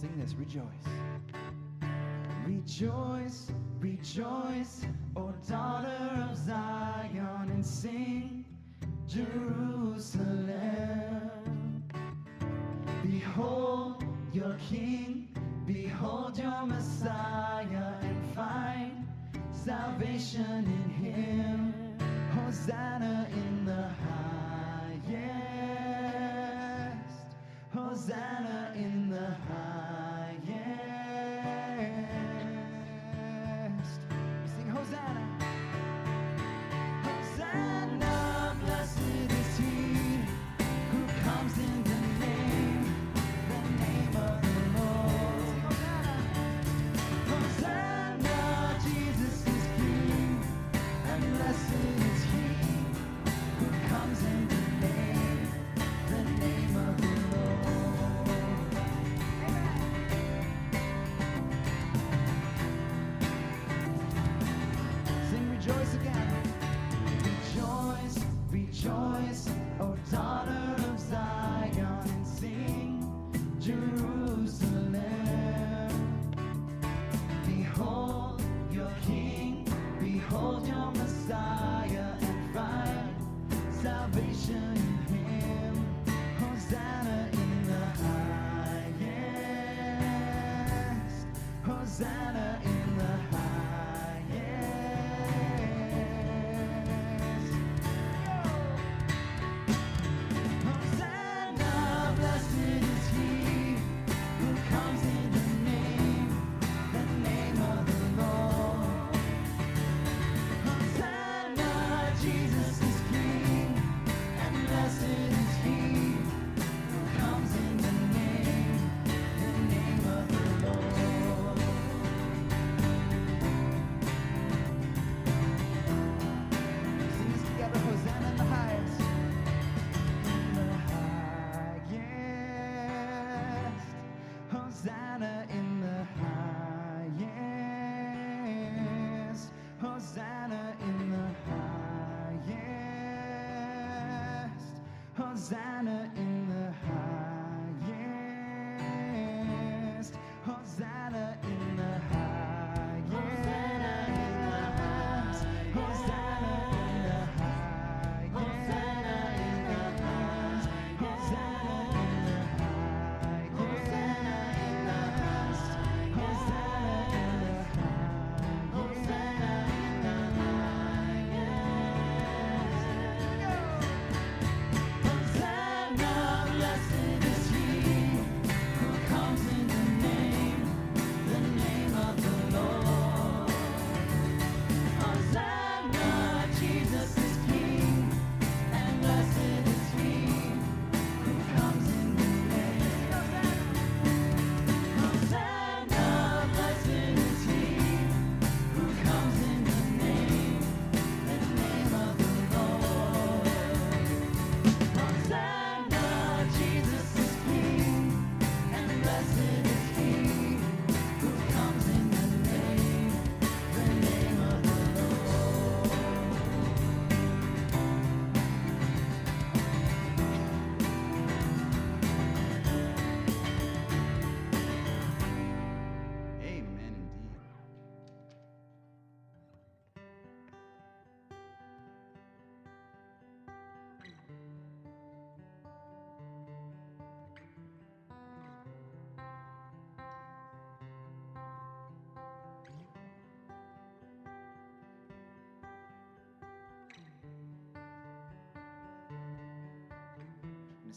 Sing this, rejoice. Rejoice, rejoice, O daughter of Zion, and sing, Jerusalem. Behold your King, behold your Messiah, and find salvation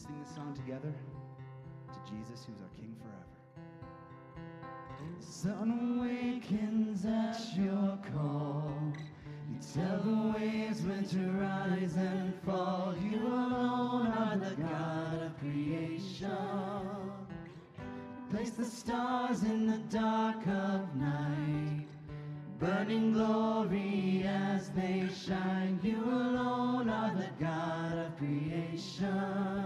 sing this song together to Jesus, who's our King forever. Sun wakens at your call. You tell the waves when to rise and fall. You alone are the God of creation. Place the stars in the dark of night, burning glory as they shine. You alone are the God of creation.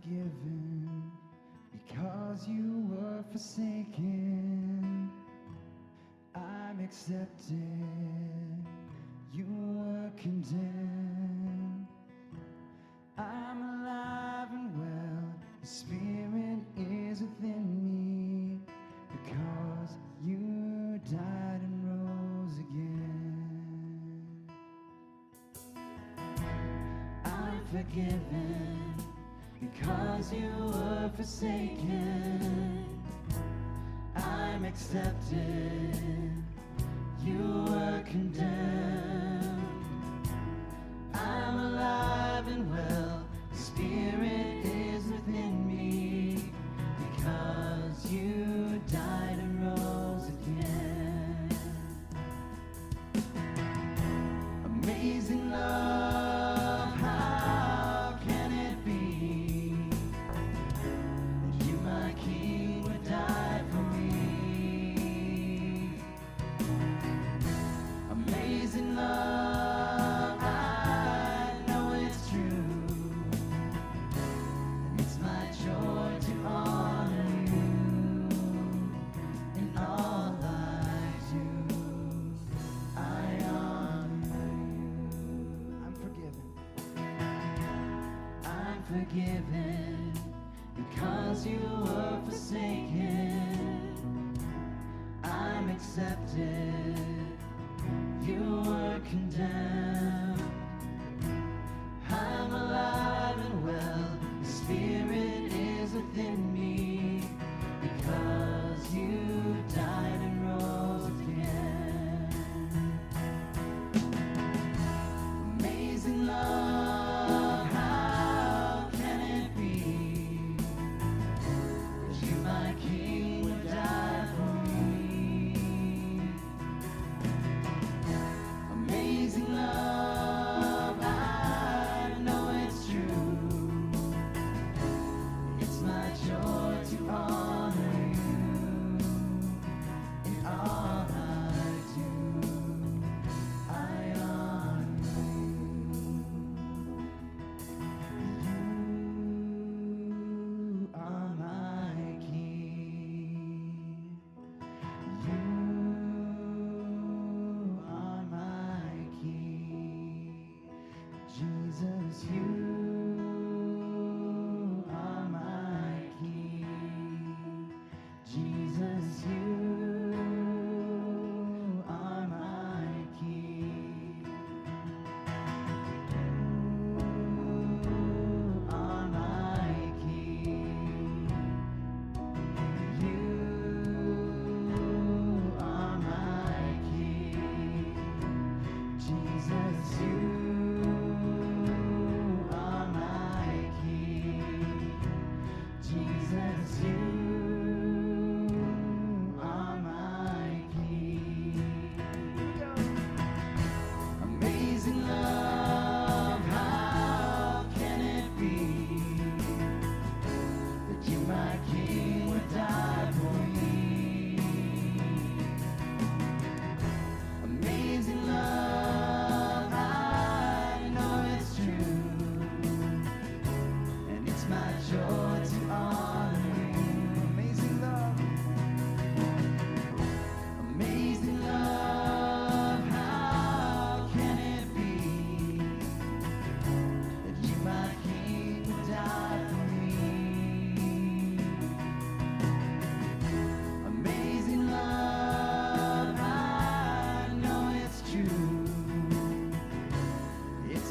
forgiven because you were forsaken. I'm accepted, you were condemned. I'm alive and well, the Spirit is within me because you died and rose again. I'm forgiven because you were forsaken, I'm accepted. You were condemned. I'm alive and well. Spirit is within me. Because you died and rose again. Amazing love. forgiven because you were forsaken. I'm accepted. You were condemned.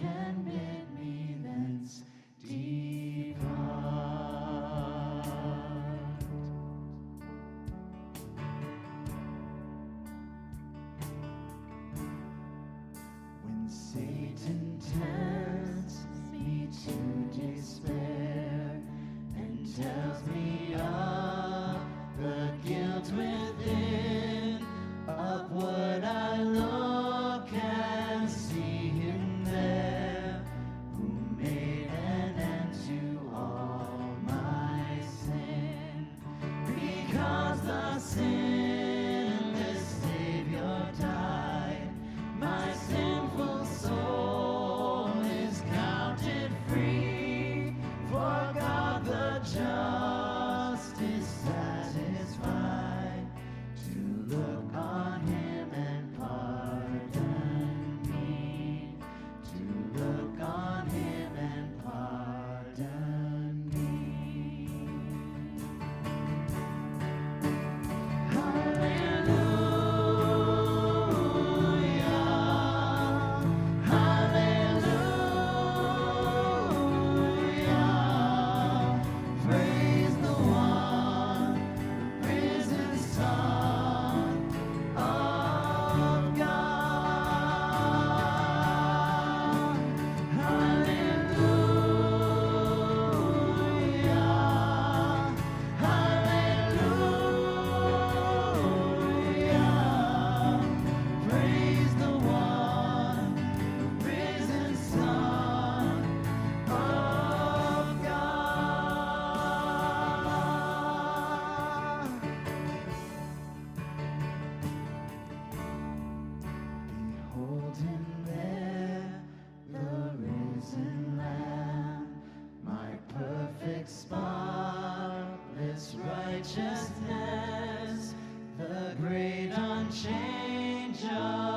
tongue unchangeable